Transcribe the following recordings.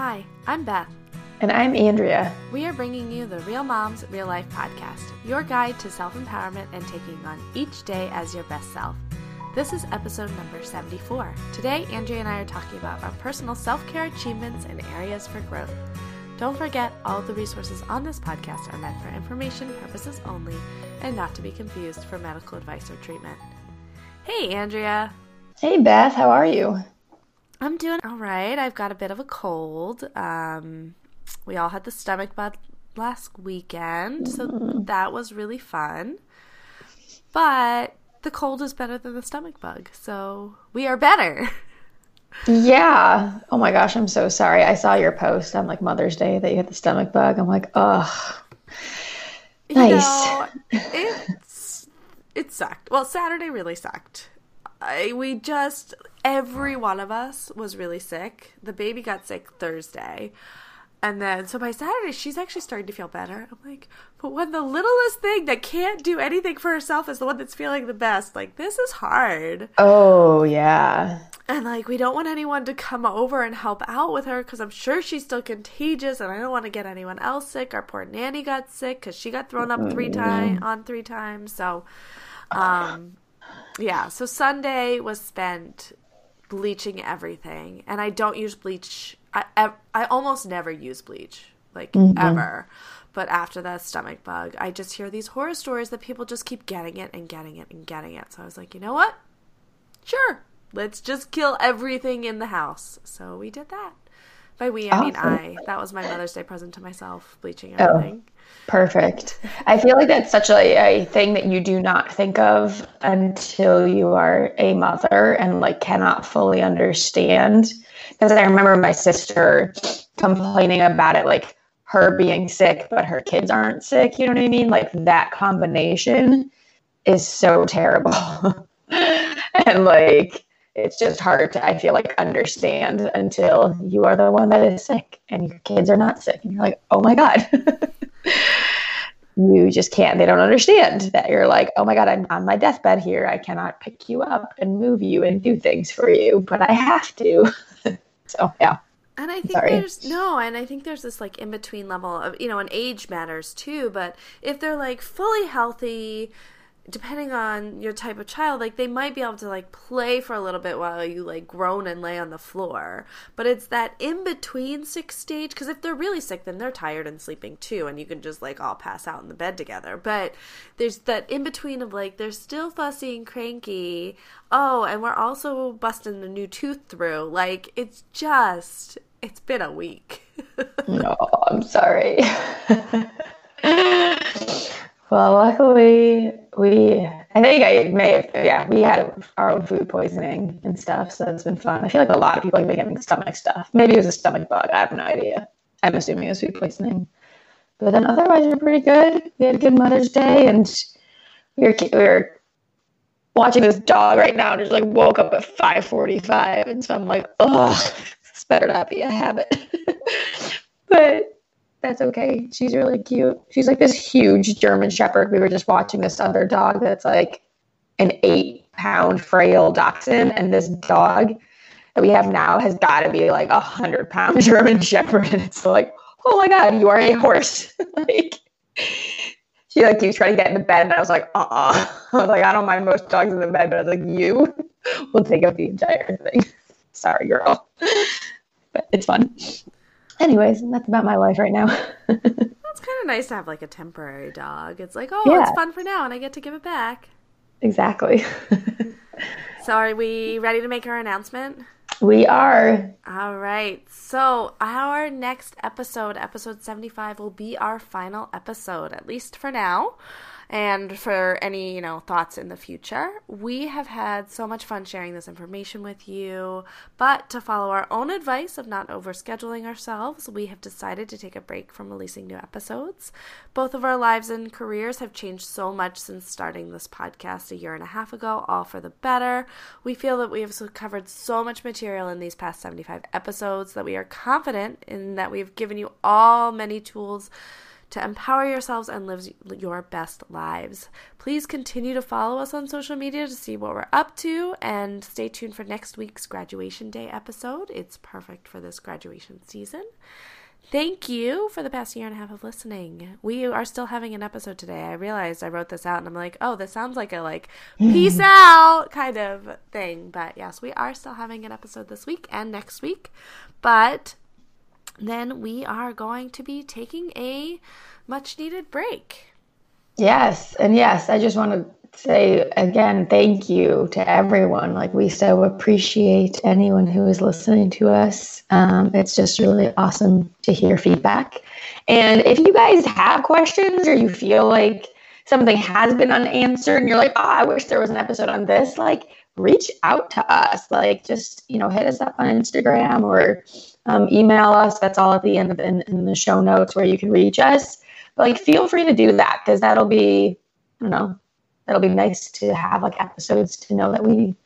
Hi, I'm Beth. And I'm Andrea. We are bringing you the Real Moms Real Life podcast, your guide to self empowerment and taking on each day as your best self. This is episode number 74. Today, Andrea and I are talking about our personal self care achievements and areas for growth. Don't forget, all the resources on this podcast are meant for information purposes only and not to be confused for medical advice or treatment. Hey, Andrea. Hey, Beth. How are you? I'm doing all right. I've got a bit of a cold. Um, we all had the stomach bug last weekend, so Mm-hmm. that was really fun. But the cold is better than the stomach bug, so we are better. Yeah. Oh my gosh, I'm so sorry. I saw your post on like Mother's Day that you had the stomach bug. I'm like, ugh. Nice. You know, it's it sucked. Well, Saturday really sucked. I, we just every one of us was really sick. The baby got sick Thursday. And then, so by Saturday, she's actually starting to feel better. I'm like, but when the littlest thing that can't do anything for herself is the one that's feeling the best, like, this is hard. Oh, yeah. And, like, we don't want anyone to come over and help out with her because I'm sure she's still contagious and I don't want to get anyone else sick. Our poor nanny got sick because she got thrown up three times on three times. So, um, yeah. So Sunday was spent bleaching everything. And I don't use bleach. I, I, I almost never use bleach, like, mm-hmm. ever. But after that stomach bug, I just hear these horror stories that people just keep getting it and getting it and getting it. So I was like, you know what? Sure, let's just kill everything in the house. So we did that. By we, I mean Awesome. I. That was my Mother's Day present to myself, bleaching oh. everything. Perfect. I feel like that's such a, a thing that you do not think of until you are a mother and like cannot fully understand. Because I remember my sister complaining about it, like her being sick, but her kids aren't sick. You know what I mean? Like that combination is so terrible. and like, it's just hard to, I feel like, understand until you are the one that is sick and your kids are not sick. And you're like, oh my God. you just can't, they don't understand that you're like, oh my God, I'm on my deathbed here. I cannot pick you up and move you and do things for you, but I have to. so, yeah. And I think Sorry. there's no, and I think there's this like in between level of you know, and age matters too. But if they're like fully healthy, depending on your type of child, like they might be able to like play for a little bit while you like groan and lay on the floor. But it's that in between sick stage because if they're really sick, then they're tired and sleeping too, and you can just like all pass out in the bed together. But there's that in between of like they're still fussy and cranky. Oh, and we're also busting a new tooth through. Like it's just it's been a week. No, I'm sorry. well, luckily, we, I think I may have, yeah, we had our own food poisoning and stuff, so it's been fun. I feel like a lot of people have been getting stomach stuff. Maybe it was a stomach bug. I have no idea. I'm assuming it was food poisoning. But then otherwise, we're pretty good. We had a good Mother's Day, and we were, we were watching this dog right now, and just like woke up at 5:45, and so I'm like, oh, this better not be a habit. but that's okay. She's really cute. She's like this huge German Shepherd. We were just watching this other dog that's like an eight-pound frail dachshund, and this dog that we have now has got to be like a hundred-pound German Shepherd, and it's like, oh my god, you are a horse, like she like keeps trying to get in the bed, and I was like, uh uh I was like, I don't mind most dogs in the bed, but I was like, you will take up the entire thing. Sorry, girl. But it's fun. Anyways, that's about my life right now. It's kind of nice to have like a temporary dog. It's like, oh, Yeah. it's fun for now, and I get to give it back. exactly. So, are we ready to make our announcement? we are. All right. So, our next episode, episode 75, will be our final episode, at least for now. And for any, you know, thoughts in the future, we have had so much fun sharing this information with you. But to follow our own advice of not overscheduling ourselves, we have decided to take a break from releasing new episodes. Both of our lives and careers have changed so much since starting this podcast a year and a half ago, all for the better. We feel that we have covered so much material in these past 75 episodes that we are confident in that we have given you all many tools to empower yourselves and live your best lives. Please continue to follow us on social media to see what we're up to and stay tuned for next week's graduation day episode. It's perfect for this graduation season. Thank you for the past year and a half of listening. We are still having an episode today. I realized I wrote this out and I'm like, oh, this sounds like a like peace out kind of thing. But yes, we are still having an episode this week and next week. But then we are going to be taking a much needed break. Yes. And yes, I just want to say again, thank you to everyone. Like, we so appreciate anyone who is listening to us. Um, it's just really awesome to hear feedback. And if you guys have questions or you feel like something has been unanswered and you're like, oh, I wish there was an episode on this, like, reach out to us. Like, just, you know, hit us up on Instagram or um, email us. That's all at the end of in, in the show notes where you can reach us. But, like, feel free to do that because that'll be, I don't know, that'll be nice to have like episodes to know that we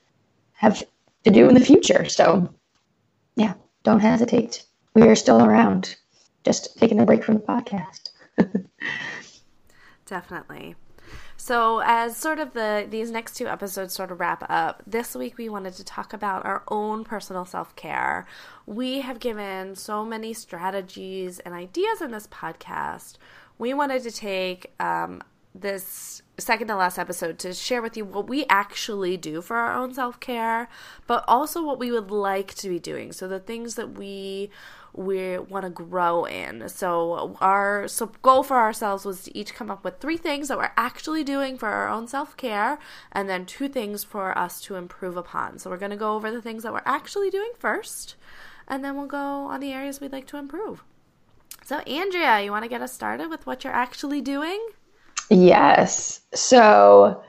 have to do in the future. So, yeah, don't hesitate. We are still around, just taking a break from the podcast. Definitely. So, as sort of the these next two episodes sort of wrap up, this week we wanted to talk about our own personal self-care. We have given so many strategies and ideas in this podcast. We wanted to take um, this second to last episode to share with you what we actually do for our own self care, but also what we would like to be doing. So the things that we we want to grow in. So our so goal for ourselves was to each come up with three things that we're actually doing for our own self-care and then two things for us to improve upon. So we're going to go over the things that we're actually doing first and then we'll go on the areas we'd like to improve. So Andrea, you want to get us started with what you're actually doing? Yes. So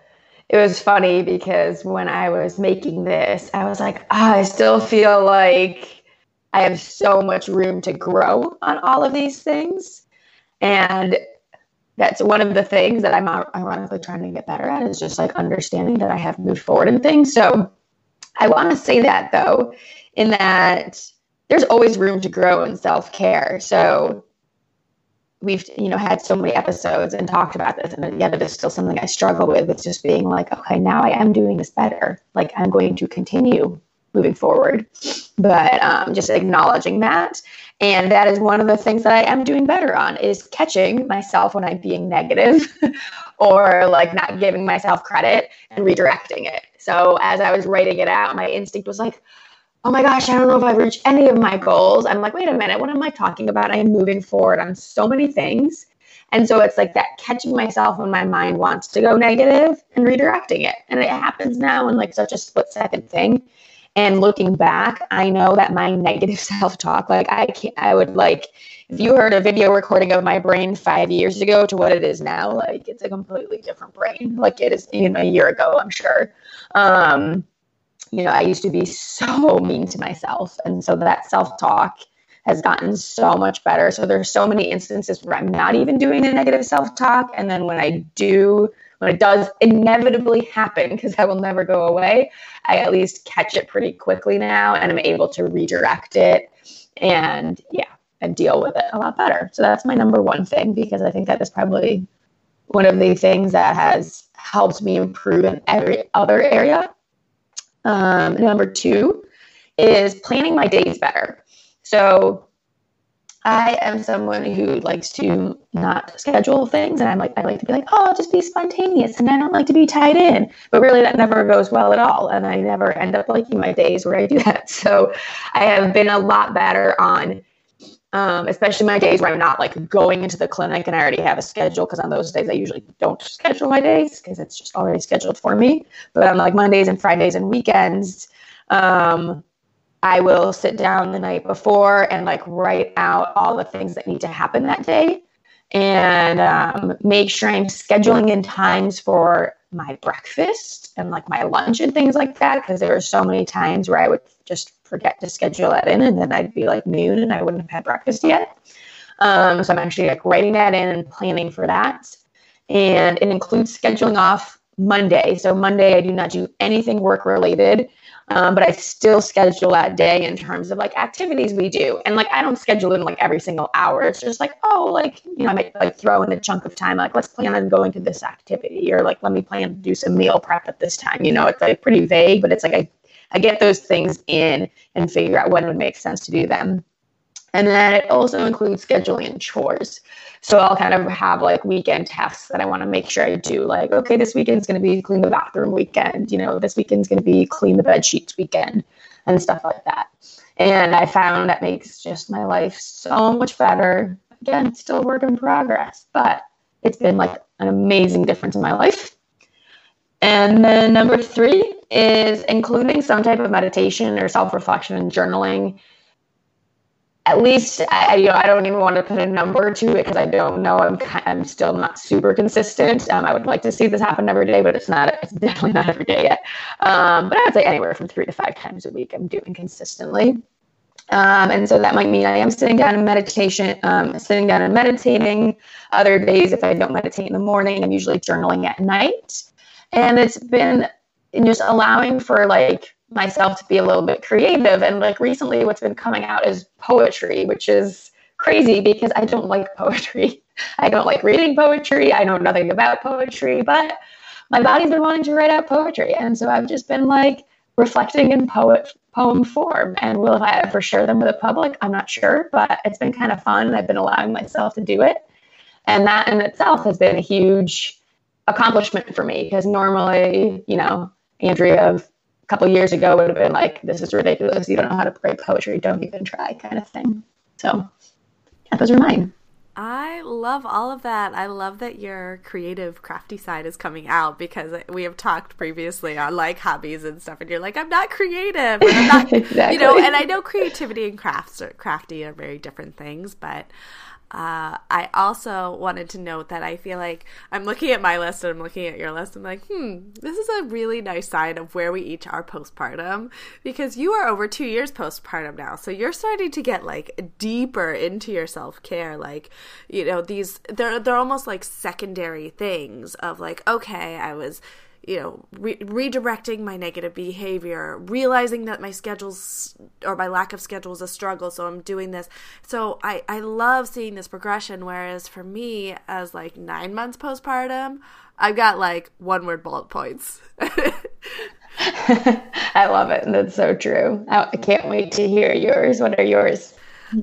it was funny because when I was making this, I was like, oh, I still feel like I have so much room to grow on all of these things. And that's one of the things that I'm ironically trying to get better at is just like understanding that I have moved forward in things. So I want to say that though, in that there's always room to grow in self care. So we've you know had so many episodes and talked about this and yet it is still something i struggle with. It's just being like okay now i am doing this better. Like i'm going to continue moving forward. But um, just acknowledging that and that is one of the things that i am doing better on is catching myself when i'm being negative or like not giving myself credit and redirecting it. So as i was writing it out my instinct was like oh my gosh, I don't know if I've reached any of my goals. I'm like, wait a minute, what am I talking about? I am moving forward on so many things. And so it's like that catching myself when my mind wants to go negative and redirecting it. And it happens now in like such a split second thing. And looking back, I know that my negative self talk, like I can't, I would like, if you heard a video recording of my brain five years ago to what it is now, like it's a completely different brain. Like it is, know, a year ago, I'm sure. Um, you know, I used to be so mean to myself. And so that self talk has gotten so much better. So there's so many instances where I'm not even doing the negative self talk. And then when I do, when it does inevitably happen, because that will never go away, I at least catch it pretty quickly now and I'm able to redirect it and yeah, and deal with it a lot better. So that's my number one thing because I think that is probably one of the things that has helped me improve in every other area um, number two is planning my days better. So I am someone who likes to not schedule things, and I'm like I like to be like, oh, I'll just be spontaneous, and I don't like to be tied in. But really, that never goes well at all, and I never end up liking my days where I do that. So I have been a lot better on um, especially my days where I'm not like going into the clinic and I already have a schedule because on those days I usually don't schedule my days because it's just already scheduled for me. But on like Mondays and Fridays and weekends, um, I will sit down the night before and like write out all the things that need to happen that day and um, make sure I'm scheduling in times for my breakfast and like my lunch and things like that because there were so many times where I would just forget to schedule that in, and then I'd be like noon and I wouldn't have had breakfast yet. Um, so I'm actually like writing that in and planning for that. And it includes scheduling off Monday. So Monday, I do not do anything work related. Um, but I still schedule that day in terms of like activities we do. And like I don't schedule it like every single hour. It's just like, oh, like, you know, I might like throw in a chunk of time, like let's plan on going to this activity or like let me plan to do some meal prep at this time. You know, it's like pretty vague, but it's like I, I get those things in and figure out when it would make sense to do them. And then it also includes scheduling and chores. So I'll kind of have like weekend tasks that I want to make sure I do. Like, okay, this weekend's going to be clean the bathroom weekend. You know, this weekend's going to be clean the bed sheets weekend and stuff like that. And I found that makes just my life so much better. Again, still work in progress, but it's been like an amazing difference in my life. And then number three is including some type of meditation or self reflection and journaling at least I, you know, I don't even want to put a number to it because I don't know. I'm I'm still not super consistent. Um, I would like to see this happen every day, but it's not. It's definitely not every day yet. Um, but I would say anywhere from three to five times a week. I'm doing consistently. Um, and so that might mean I am sitting down in meditation, um, sitting down and meditating. Other days, if I don't meditate in the morning, I'm usually journaling at night. And it's been just allowing for like myself to be a little bit creative. And like recently, what's been coming out is poetry, which is crazy because I don't like poetry. I don't like reading poetry. I know nothing about poetry, but my body's been wanting to write out poetry. And so I've just been like reflecting in poet poem form. And will I ever share them with the public? I'm not sure, but it's been kind of fun. I've been allowing myself to do it. And that in itself has been a huge accomplishment for me because normally, you know, Andrea a couple years ago would have been like, this is ridiculous. You don't know how to write poetry. Don't even try, kind of thing. So, yeah, those are mine. I love all of that. I love that your creative, crafty side is coming out because we have talked previously on like hobbies and stuff, and you're like, I'm not creative. I'm not, exactly. You know, and I know creativity and crafts or crafty are very different things, but uh, I also wanted to note that I feel like I'm looking at my list and I'm looking at your list. I'm like, hmm, this is a really nice sign of where we each are postpartum because you are over two years postpartum now. So you're starting to get like deeper into your self care. Like, you know, these, they're, they're almost like secondary things of like, okay, I was you know, re- redirecting my negative behavior, realizing that my schedules or my lack of schedule is a struggle, so I'm doing this. So I, I love seeing this progression. Whereas for me, as like nine months postpartum, I've got like one word bullet points. I love it. And that's so true. I can't wait to hear yours. What are yours?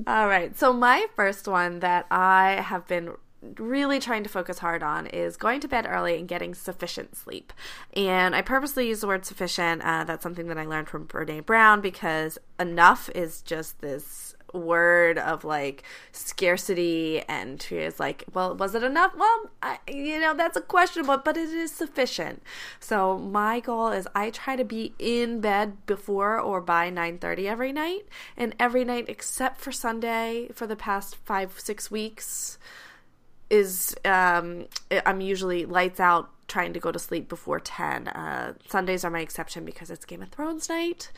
All right. So, my first one that I have been really trying to focus hard on is going to bed early and getting sufficient sleep. And I purposely use the word sufficient. Uh, that's something that I learned from Brene Brown because enough is just this word of like scarcity and she is like well was it enough well I, you know that's a question but but it is sufficient so my goal is i try to be in bed before or by 9.30 every night and every night except for sunday for the past five six weeks is um, I'm usually lights out trying to go to sleep before 10. Uh, Sundays are my exception because it's Game of Thrones night.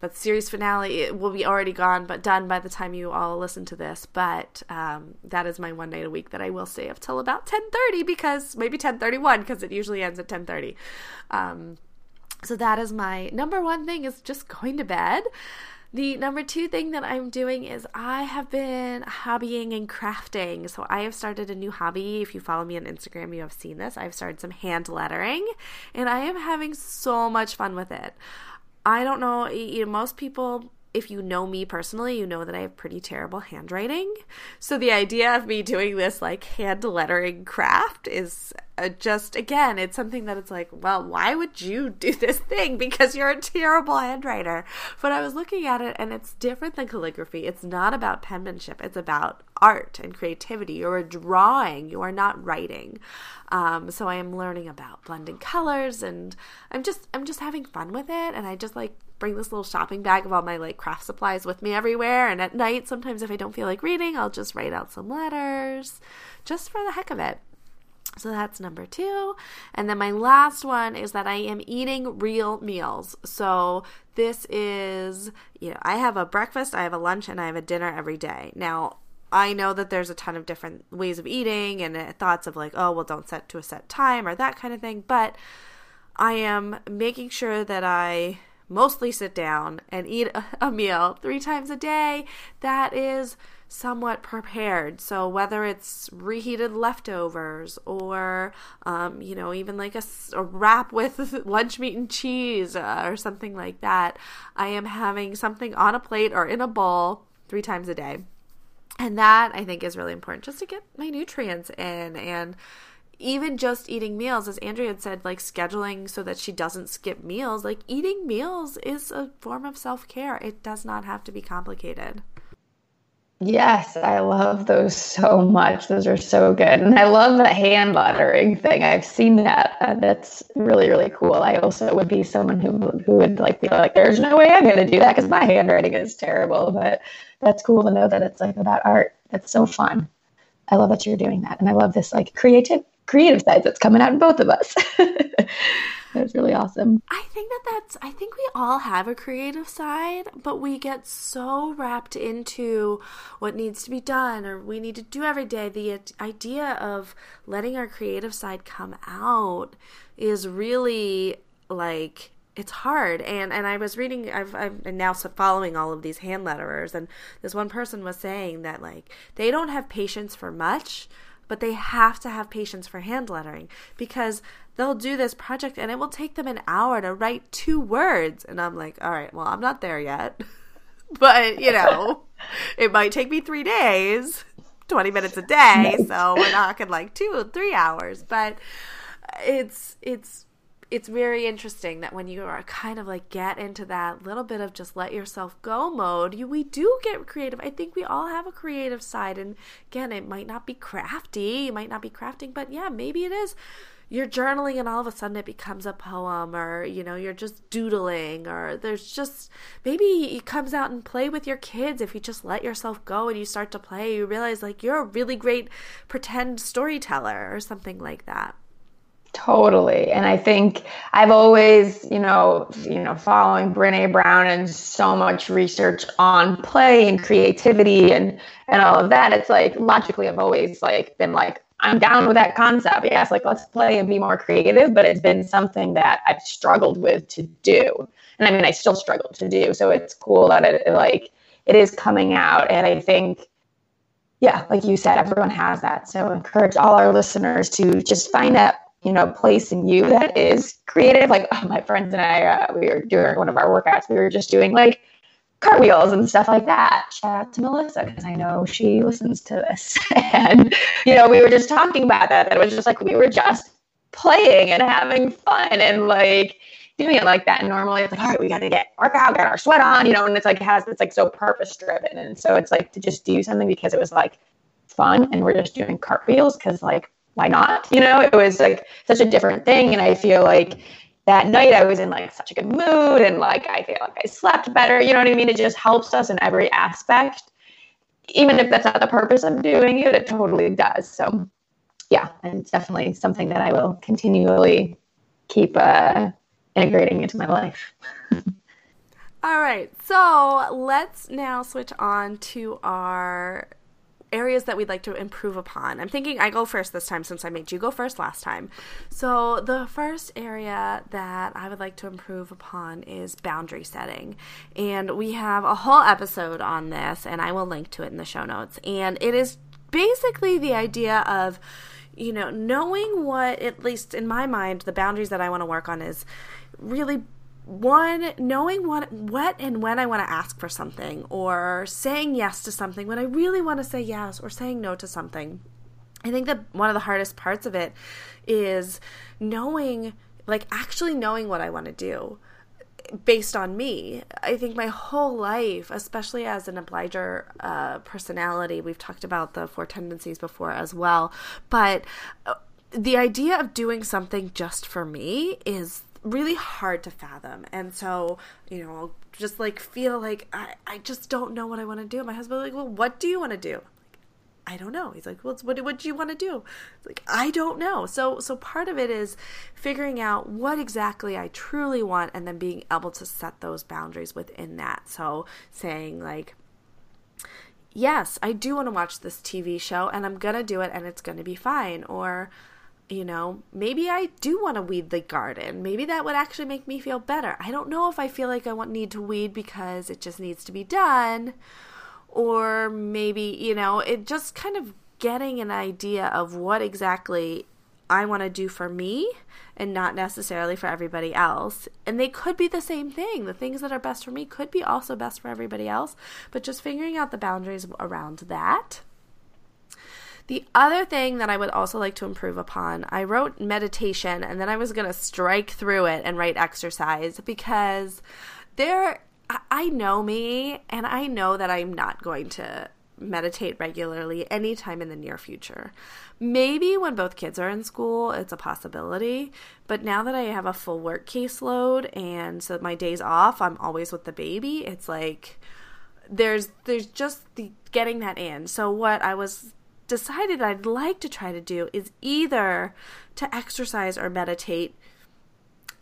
But series finale it will be already gone, but done by the time you all listen to this. But um, that is my one night a week that I will stay up till about 10:30 because maybe 10:31 because it usually ends at 10:30. Um, so that is my number one thing is just going to bed. The number two thing that I'm doing is I have been hobbying and crafting. So I have started a new hobby. If you follow me on Instagram, you have seen this. I've started some hand lettering and I am having so much fun with it. I don't know, you know, most people if you know me personally, you know that I have pretty terrible handwriting. So the idea of me doing this like hand lettering craft is uh, just again, it's something that it's like, well, why would you do this thing because you're a terrible handwriter? But I was looking at it and it's different than calligraphy. It's not about penmanship. It's about art and creativity. You're drawing. You are not writing. Um, so I am learning about blending colors and I'm just I'm just having fun with it and I just like bring this little shopping bag of all my like craft supplies with me everywhere. And at night, sometimes if I don't feel like reading, I'll just write out some letters just for the heck of it. So that's number two. And then my last one is that I am eating real meals. So this is, you know, I have a breakfast, I have a lunch, and I have a dinner every day. Now, I know that there's a ton of different ways of eating and uh, thoughts of like, oh, well, don't set to a set time or that kind of thing. But I am making sure that I mostly sit down and eat a, meal three times a day that is somewhat prepared. So whether it's reheated leftovers or, um, you know, even like a, a, wrap with lunch meat and cheese uh, or something like that, I am having something on a plate or in a bowl three times a day. And that I think is really important just to get my nutrients in and even just eating meals, as Andrea had said, like scheduling so that she doesn't skip meals, like eating meals is a form of self care. It does not have to be complicated. Yes, I love those so much. Those are so good. And I love the hand lettering thing. I've seen that. Uh, that's really, really cool. I also would be someone who, who would like be like, there's no way I'm going to do that because my handwriting is terrible. But that's cool to know that it's like about art. That's so fun. I love that you're doing that. And I love this like creative, creative side that's coming out in both of us. That's really awesome. I think that that's, I think we all have a creative side, but we get so wrapped into what needs to be done or we need to do every day. The idea of letting our creative side come out is really like, it's hard and and i was reading i've i'm now following all of these hand letterers and this one person was saying that like they don't have patience for much but they have to have patience for hand lettering because they'll do this project and it will take them an hour to write two words. And I'm like, all right, well, I'm not there yet. but, you know, it might take me three days, 20 minutes a day. So we're talking like two, or three hours. But it's, it's, it's very interesting that when you are kind of like get into that little bit of just let yourself go mode, you we do get creative. I think we all have a creative side and again, it might not be crafty, you might not be crafting, but yeah, maybe it is. You're journaling and all of a sudden it becomes a poem or you know you're just doodling or there's just maybe it comes out and play with your kids. If you just let yourself go and you start to play you realize like you're a really great pretend storyteller or something like that Totally. And I think I've always, you know, you know, following Brene Brown and so much research on play and creativity and and all of that. It's like logically I've always like been like, I'm down with that concept. Yes, like let's play and be more creative, but it's been something that I've struggled with to do. And I mean I still struggle to do. So it's cool that it, it like it is coming out. And I think yeah, like you said, everyone has that. So encourage all our listeners to just find that you know, place in you that is creative. Like oh, my friends and I, uh, we were doing one of our workouts. We were just doing like cartwheels and stuff like that. Shout out to Melissa because I know she listens to this. and you know, we were just talking about that. That it was just like we were just playing and having fun and like doing it like that. And normally it's like, all right, we got to get workout, get our sweat on, you know. And it's like has it's like so purpose driven. And so it's like to just do something because it was like fun and we're just doing cartwheels because like why not? You know, it was like such a different thing. And I feel like that night I was in like such a good mood and like I feel like I slept better. You know what I mean? It just helps us in every aspect. Even if that's not the purpose of doing it, it totally does. So yeah, and it's definitely something that I will continually keep uh, integrating into my life. All right, so let's now switch on to our areas that we'd like to improve upon. I'm thinking I go first this time since I made you go first last time. So, the first area that I would like to improve upon is boundary setting. And we have a whole episode on this, and I will link to it in the show notes. And it is basically the idea of you know, knowing what, at least in my mind, the boundaries that I want to work on is really one knowing what what and when I want to ask for something or saying yes to something when I really want to say yes or saying no to something. I think that one of the hardest parts of it is knowing like actually knowing what I want to do based on me. I think my whole life, especially as an obliger uh, personality, we've talked about the four tendencies before as well, but uh, the idea of doing something just for me is really hard to fathom. And so, you know, I'll just like feel like I, I just don't know what I want to do. My husband like, well, what do you want to do? I don't know. He's like, well, what, what do you want to do? It's like, I don't know. So, so part of it is figuring out what exactly I truly want and then being able to set those boundaries within that. So saying like, yes, I do want to watch this TV show and I'm going to do it and it's going to be fine. Or, you know, maybe I do want to weed the garden. Maybe that would actually make me feel better. I don't know if I feel like I want need to weed because it just needs to be done or maybe, you know, it just kind of getting an idea of what exactly I want to do for me and not necessarily for everybody else. And they could be the same thing. The things that are best for me could be also best for everybody else, but just figuring out the boundaries around that. The other thing that I would also like to improve upon, I wrote meditation and then I was going to strike through it and write exercise because there I know me and I know that I'm not going to meditate regularly anytime in the near future. Maybe when both kids are in school, it's a possibility. But now that I have a full work caseload and so my days off, I'm always with the baby. It's like there's there's just the getting that in. So what I was decided I'd like to try to do is either to exercise or meditate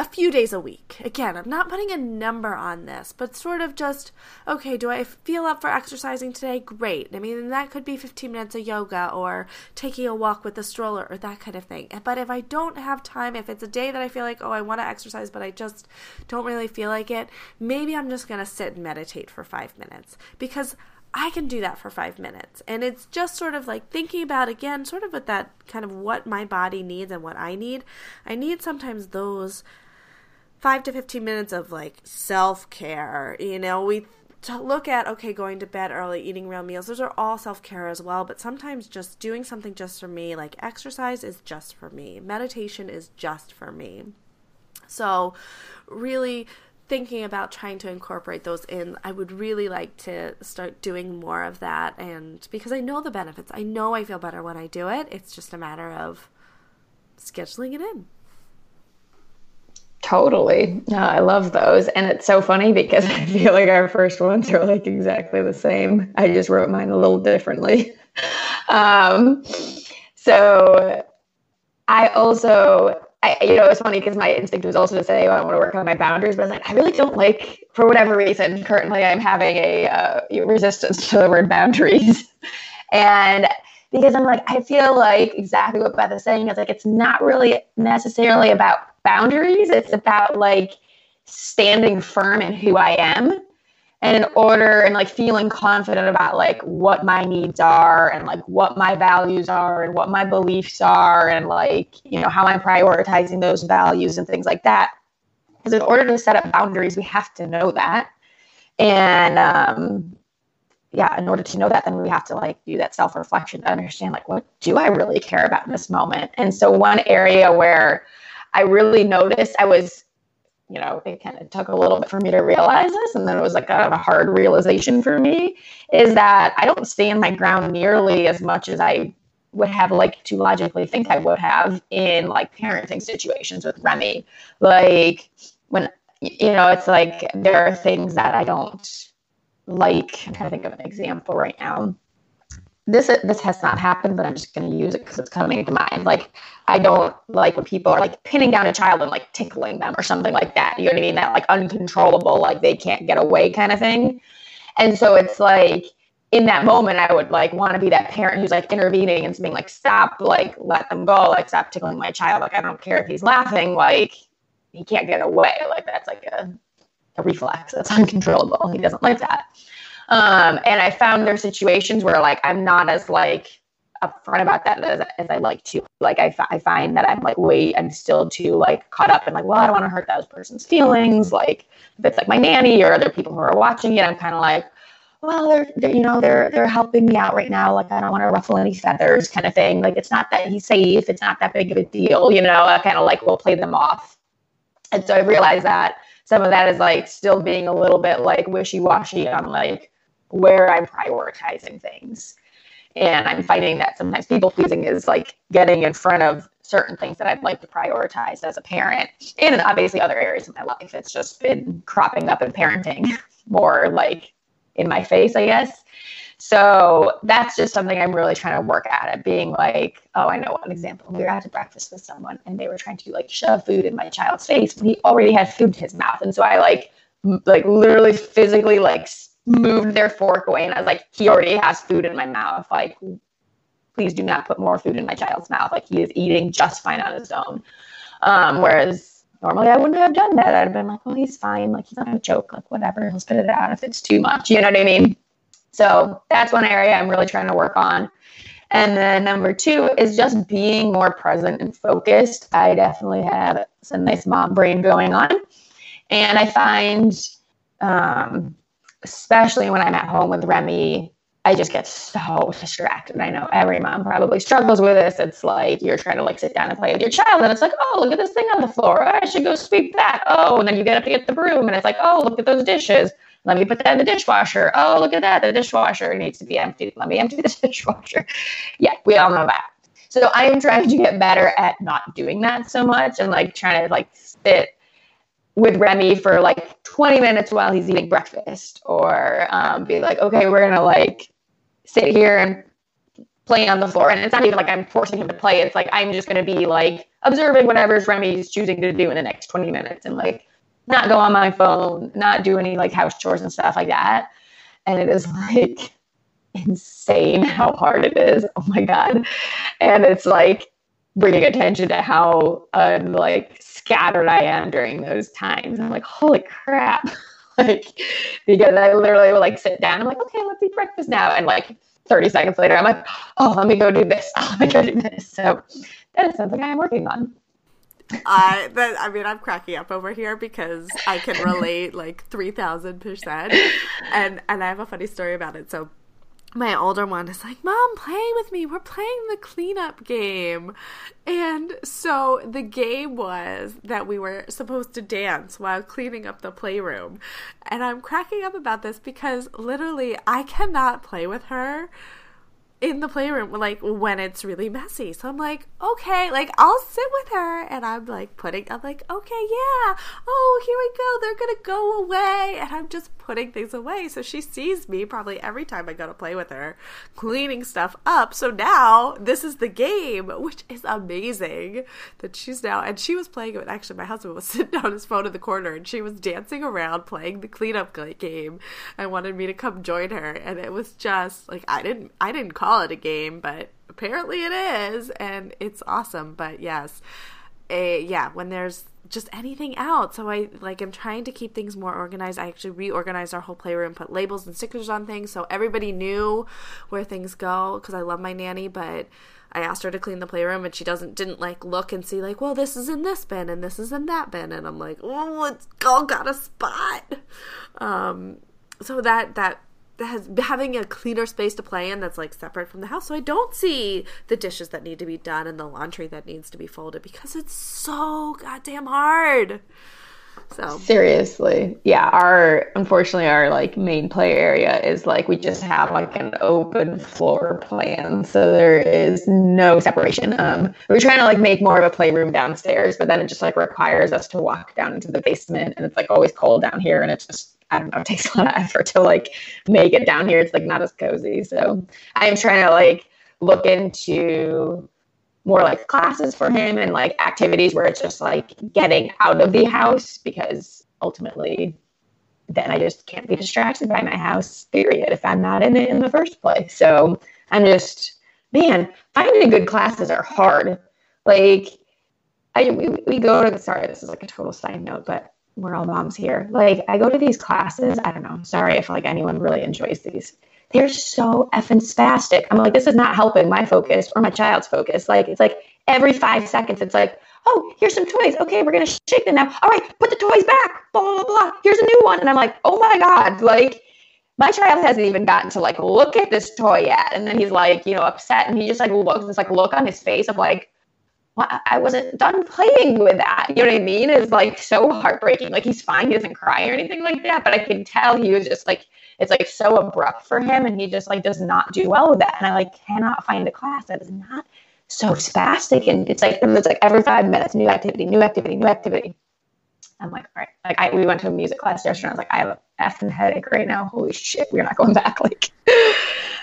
a few days a week. Again, I'm not putting a number on this, but sort of just, okay, do I feel up for exercising today? Great. I mean, that could be 15 minutes of yoga or taking a walk with the stroller or that kind of thing. But if I don't have time, if it's a day that I feel like, oh, I want to exercise, but I just don't really feel like it, maybe I'm just going to sit and meditate for five minutes because I can do that for five minutes. And it's just sort of like thinking about, again, sort of with that kind of what my body needs and what I need. I need sometimes those five to 15 minutes of like self care. You know, we to look at okay going to bed early eating real meals those are all self-care as well but sometimes just doing something just for me like exercise is just for me meditation is just for me so really thinking about trying to incorporate those in i would really like to start doing more of that and because i know the benefits i know i feel better when i do it it's just a matter of scheduling it in Totally. No, I love those. And it's so funny because I feel like our first ones are like exactly the same. I just wrote mine a little differently. Um, so I also, I, you know, it's funny because my instinct was also to say, oh, I want to work on my boundaries, but I was like, I really don't like, for whatever reason, currently I'm having a uh, resistance to the word boundaries. and because I'm like, I feel like exactly what Beth is saying is like, it's not really necessarily about boundaries. It's about like standing firm in who I am and in order and like feeling confident about like what my needs are and like what my values are and what my beliefs are and like you know how i'm prioritizing those values and things like that. Because in order to set up boundaries we have to know that. And um yeah in order to know that then we have to like do that self-reflection to understand like what do i really care about in this moment? And so one area where I really noticed I was, you know, it kind of took a little bit for me to realize this. And then it was like a, a hard realization for me is that I don't stand my ground nearly as much as I would have like to logically think I would have in like parenting situations with Remy. Like when, you know, it's like there are things that I don't like. I'm trying to think of an example right now this this has not happened, but I'm just going to use it because it's coming to mind. Like I don't like when people are like pinning down a child and like tickling them or something like that. You know what I mean? That like uncontrollable, like they can't get away kind of thing. And so it's like in that moment, I would like want to be that parent who's like intervening and being like, stop, like let them go, like stop tickling my child. Like I don't care if he's laughing, like he can't get away. Like that's like a, a reflex. That's uncontrollable. He doesn't like that. Um, and I found there are situations where like I'm not as like upfront about that as, as I like to. Like I, I find that I'm like wait, I'm still too like caught up in like, well, I don't want to hurt that person's feelings. Like if it's like my nanny or other people who are watching it, I'm kind of like, well, they're, they're, you know they're they're helping me out right now. Like I don't want to ruffle any feathers, kind of thing. Like it's not that he's safe. It's not that big of a deal. You know, I kind of like will play them off. And so I realized that some of that is like still being a little bit like wishy washy on like where I'm prioritizing things. And I'm finding that sometimes people pleasing is like getting in front of certain things that I'd like to prioritize as a parent. And obviously other areas of my life. It's just been cropping up in parenting more like in my face, I guess. So that's just something I'm really trying to work at it being like, oh, I know one example. We were out to breakfast with someone and they were trying to like shove food in my child's face when he already had food in his mouth. And so I like like literally physically like moved their fork away and I was like, he already has food in my mouth. Like, please do not put more food in my child's mouth. Like he is eating just fine on his own. Um, whereas normally I wouldn't have done that. I'd have been like, well, he's fine. Like he's not gonna choke. Like whatever, he'll spit it out if it's too much. You know what I mean? So that's one area I'm really trying to work on. And then number two is just being more present and focused. I definitely have some nice mom brain going on. And I find, um, especially when I'm at home with Remy, I just get so distracted. I know every mom probably struggles with this. It's like you're trying to like sit down and play with your child, and it's like, oh, look at this thing on the floor. I should go sweep that. Oh, and then you get up to get the broom, and it's like, oh, look at those dishes. Let me put that in the dishwasher. Oh, look at that. The dishwasher needs to be empty. Let me empty the dishwasher. Yeah, we all know that. So I am trying to get better at not doing that so much and like trying to like sit with Remy for like 20 minutes while he's eating breakfast or um, be like, okay, we're to like sit here and play on the floor. And it's not even like I'm forcing him to play. It's like I'm just to be like observing whatever Remy's choosing to do in the next 20 minutes and like not go on my phone, not do any like house chores and stuff like that. And it is like insane how hard it is. Oh my God. And it's like bringing attention to how uh, like scattered I am during those times. I'm like, holy crap. like, because I literally will like sit down. I'm like, okay, let's eat breakfast now. And like 30 seconds later, I'm like, oh, let me go do this. Oh, let me go do this. So that is something I'm working on. I I mean I'm cracking up over here because I can relate like three thousand percent, and and I have a funny story about it. So my older one is like, Mom, play with me. We're playing the cleanup game. And so the game was that we were supposed to dance while cleaning up the playroom. And I'm cracking up about this because literally I cannot play with her in the playroom like when it's really messy so i'm like okay like i'll sit with her and i'm like putting i'm like okay yeah oh here we go they're gonna go away and i'm just putting things away. So she sees me probably every time i go to play with her cleaning stuff up. So now this is the game which is amazing that she's now and she was playing it actually my husband was sitting on his phone in the corner and she was dancing around playing the cleanup game and wanted me to come join her. And it was just like i didn't i didn't call call it a game, but apparently it is, and it's awesome. But yes, a, yeah, when there's just anything out. So I like I'm trying to keep things more organized. I actually reorganized our whole playroom, put labels and stickers on things so everybody knew where things go because I love my nanny, but I asked her to clean the playroom and she doesn't didn't like look and see like, well, this is in this bin and this is in that bin and I'm like, oh, it's all got a spot. Um, so that that has having a cleaner space to play in that's like separate from the house. So i don't see the dishes that need to be done and the laundry that needs to be folded because it's so goddamn hard. So. Seriously. Yeah our unfortunately our like main play area is like we just have like an open floor plan. So there is no separation. Um we're trying to like make more of a playroom downstairs but then it just like requires us to walk down into the basement and it's like always cold down here and it's just I don't know, it takes a lot of effort to like make it down here. It's like not as cozy. So I'm trying to like look into more like classes for him and like activities where it's just like getting out of the house because ultimately then I just can't be distracted by my house, period, if I'm not in it in the first place. So I'm just, man, finding good classes are hard. Like, I we, we go to the sorry, this is like a total side note, but we're all moms here. Like I go to these classes. I don't know. Sorry if like anyone really enjoys these. They're so effing spastic. I'm like, this is not helping my focus or my child's focus. Like it's like every five seconds, it's like, oh, here's some toys. Okay, we're gonna shake them now. All right, put the toys back. Blah blah blah. Here's a new one, and I'm like, oh my god, like. My child hasn't even gotten to like look at this toy yet, and then he's like, you know, upset, and he just like looks this like look on his face of like, I wasn't done playing with that. You know what I mean? It's like so heartbreaking. Like he's fine, he doesn't cry or anything like that, but I can tell he was just like it's like so abrupt for him, and he just like does not do well with that. And I like cannot find a class that is not so spastic, and it's like it's like every five minutes, new activity, new activity, new activity. I'm like, all right. Like I, we went to a music class yesterday. I was like, I have a effing headache right now. Holy shit, we're not going back.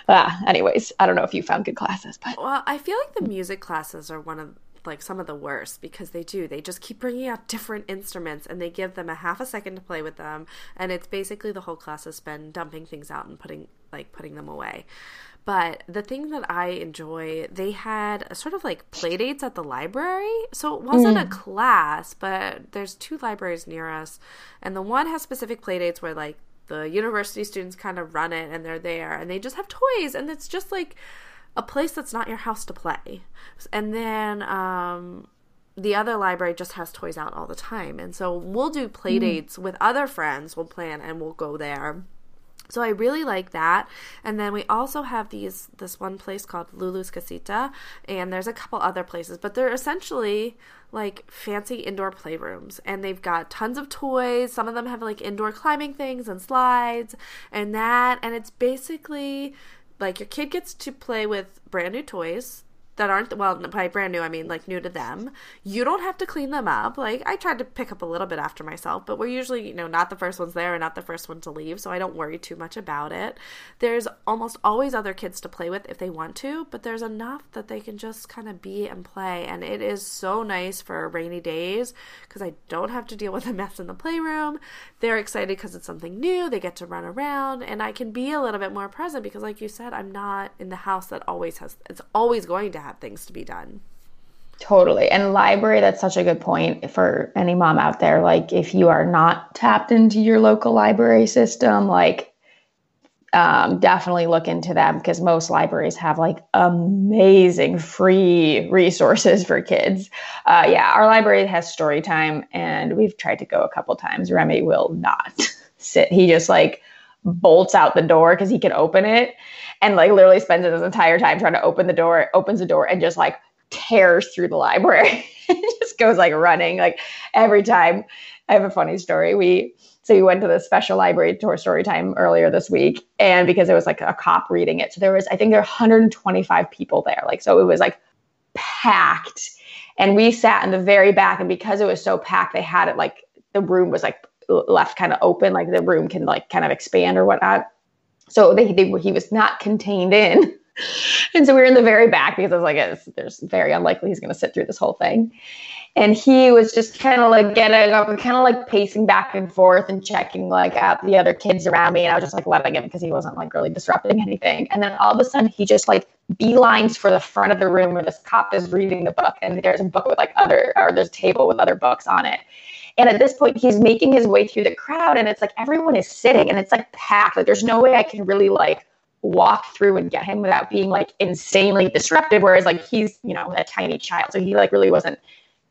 Like, ah. Anyways, I don't know if you found good classes, but well, I feel like the music classes are one of like some of the worst because they do. They just keep bringing out different instruments and they give them a half a second to play with them. And it's basically the whole class has been dumping things out and putting like putting them away. But the thing that I enjoy, they had a sort of like play dates at the library. So it wasn't mm. a class, but there's two libraries near us. And the one has specific play dates where like the university students kind of run it and they're there and they just have toys and it's just like a place that's not your house to play. And then um, the other library just has toys out all the time. And so we'll do play mm. dates mm. with other friends. We'll plan and we'll go there. So I really like that. And then we also have these this one place called Lulu's Casita and there's a couple other places, but they're essentially like fancy indoor playrooms and they've got tons of toys. Some of them have like indoor climbing things and slides and that and it's basically like your kid gets to play with brand new toys that aren't well by brand new i mean like new to them you don't have to clean them up. Like i tried to pick up a little bit after myself but we're usually you know not the first ones there and not the first one to leave so i don't worry too much about it. There's almost always other kids to play with if they want to but there's enough that they can just kind of be and play and it is so nice for rainy days because i don't have to deal with a mess in the playroom. They're excited because it's something new they get to run around and i can be a little bit more present because like you said i'm not in the house that always has it's always going to have things to be done. Totally. And library, that's such a good point for any mom out there. Like, if you are not tapped into your local library system, like, um, definitely look into them because most libraries have like amazing free resources for kids. Uh, yeah, our library has story time, and we've tried to go a couple times. Remy will not sit. He just like bolts out the door because he can open it and like literally spends his entire time trying to open the door, opens the door and just like tears through the library. just goes like running like every time. I have a funny story. We so we went to the special library tour story time earlier this week, and because it was like a cop reading it, so there was I think there were 125 people there. Like so, it was like packed, and we sat in the very back. And because it was so packed, they had it like the room was like left kind of open, like the room can like kind of expand or whatnot. So they, they he was not contained in. and so we were in the very back because I was like, it's, there's very unlikely he's going to sit through this whole thing. And he was just kind of like getting up kind of like pacing back and forth and checking like out the other kids around me. And I was just like letting him because he wasn't like really disrupting anything. And then all of a sudden he just like beelines for the front of the room where this cop is reading the book. And there's a book with like other, or there's a table with other books on it. And at this point, he's making his way through the crowd, and it's like everyone is sitting, and it's like packed. Like there's no way I can really like walk through and get him without being like insanely disruptive. Whereas like he's you know a tiny child, so he like really wasn't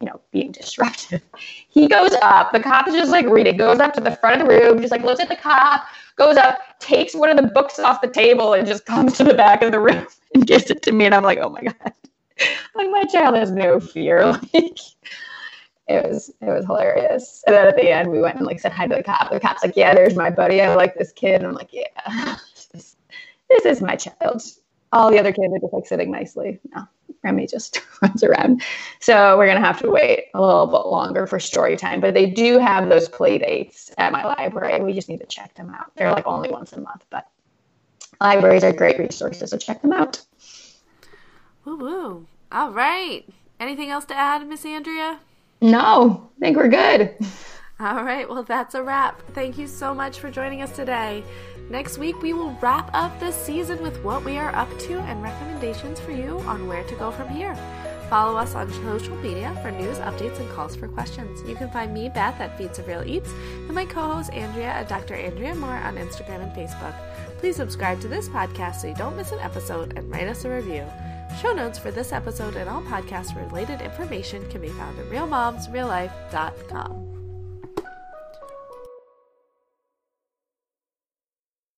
you know being disruptive. He goes up. The cop is just like reading. Goes up to the front of the room, just like looks at the cop. Goes up, takes one of the books off the table, and just comes to the back of the room and gives it to me. And I'm like, oh my god, like my child has no fear. Like it was it was hilarious. And then at the end, we went and like said hi to the cop. The cop's like, "Yeah, there's my buddy. I like this kid." And I'm like, "Yeah, this, this is my child." All the other kids are just like sitting nicely. No, Remy just runs around. So we're gonna have to wait a little bit longer for story time. But they do have those play dates at my library. We just need to check them out. They're like only once a month, but libraries are great resources, so check them out. Woo woo! All right. Anything else to add, Miss Andrea? No, I think we're good. All right, well, that's a wrap. Thank you so much for joining us today. Next week, we will wrap up this season with what we are up to and recommendations for you on where to go from here. Follow us on social media for news, updates, and calls for questions. You can find me, Beth, at Feats of Real Eats, and my co host, Andrea, at Dr. Andrea Moore on Instagram and Facebook. Please subscribe to this podcast so you don't miss an episode and write us a review. Show notes for this episode and all podcast related information can be found at realmomsreallife.com.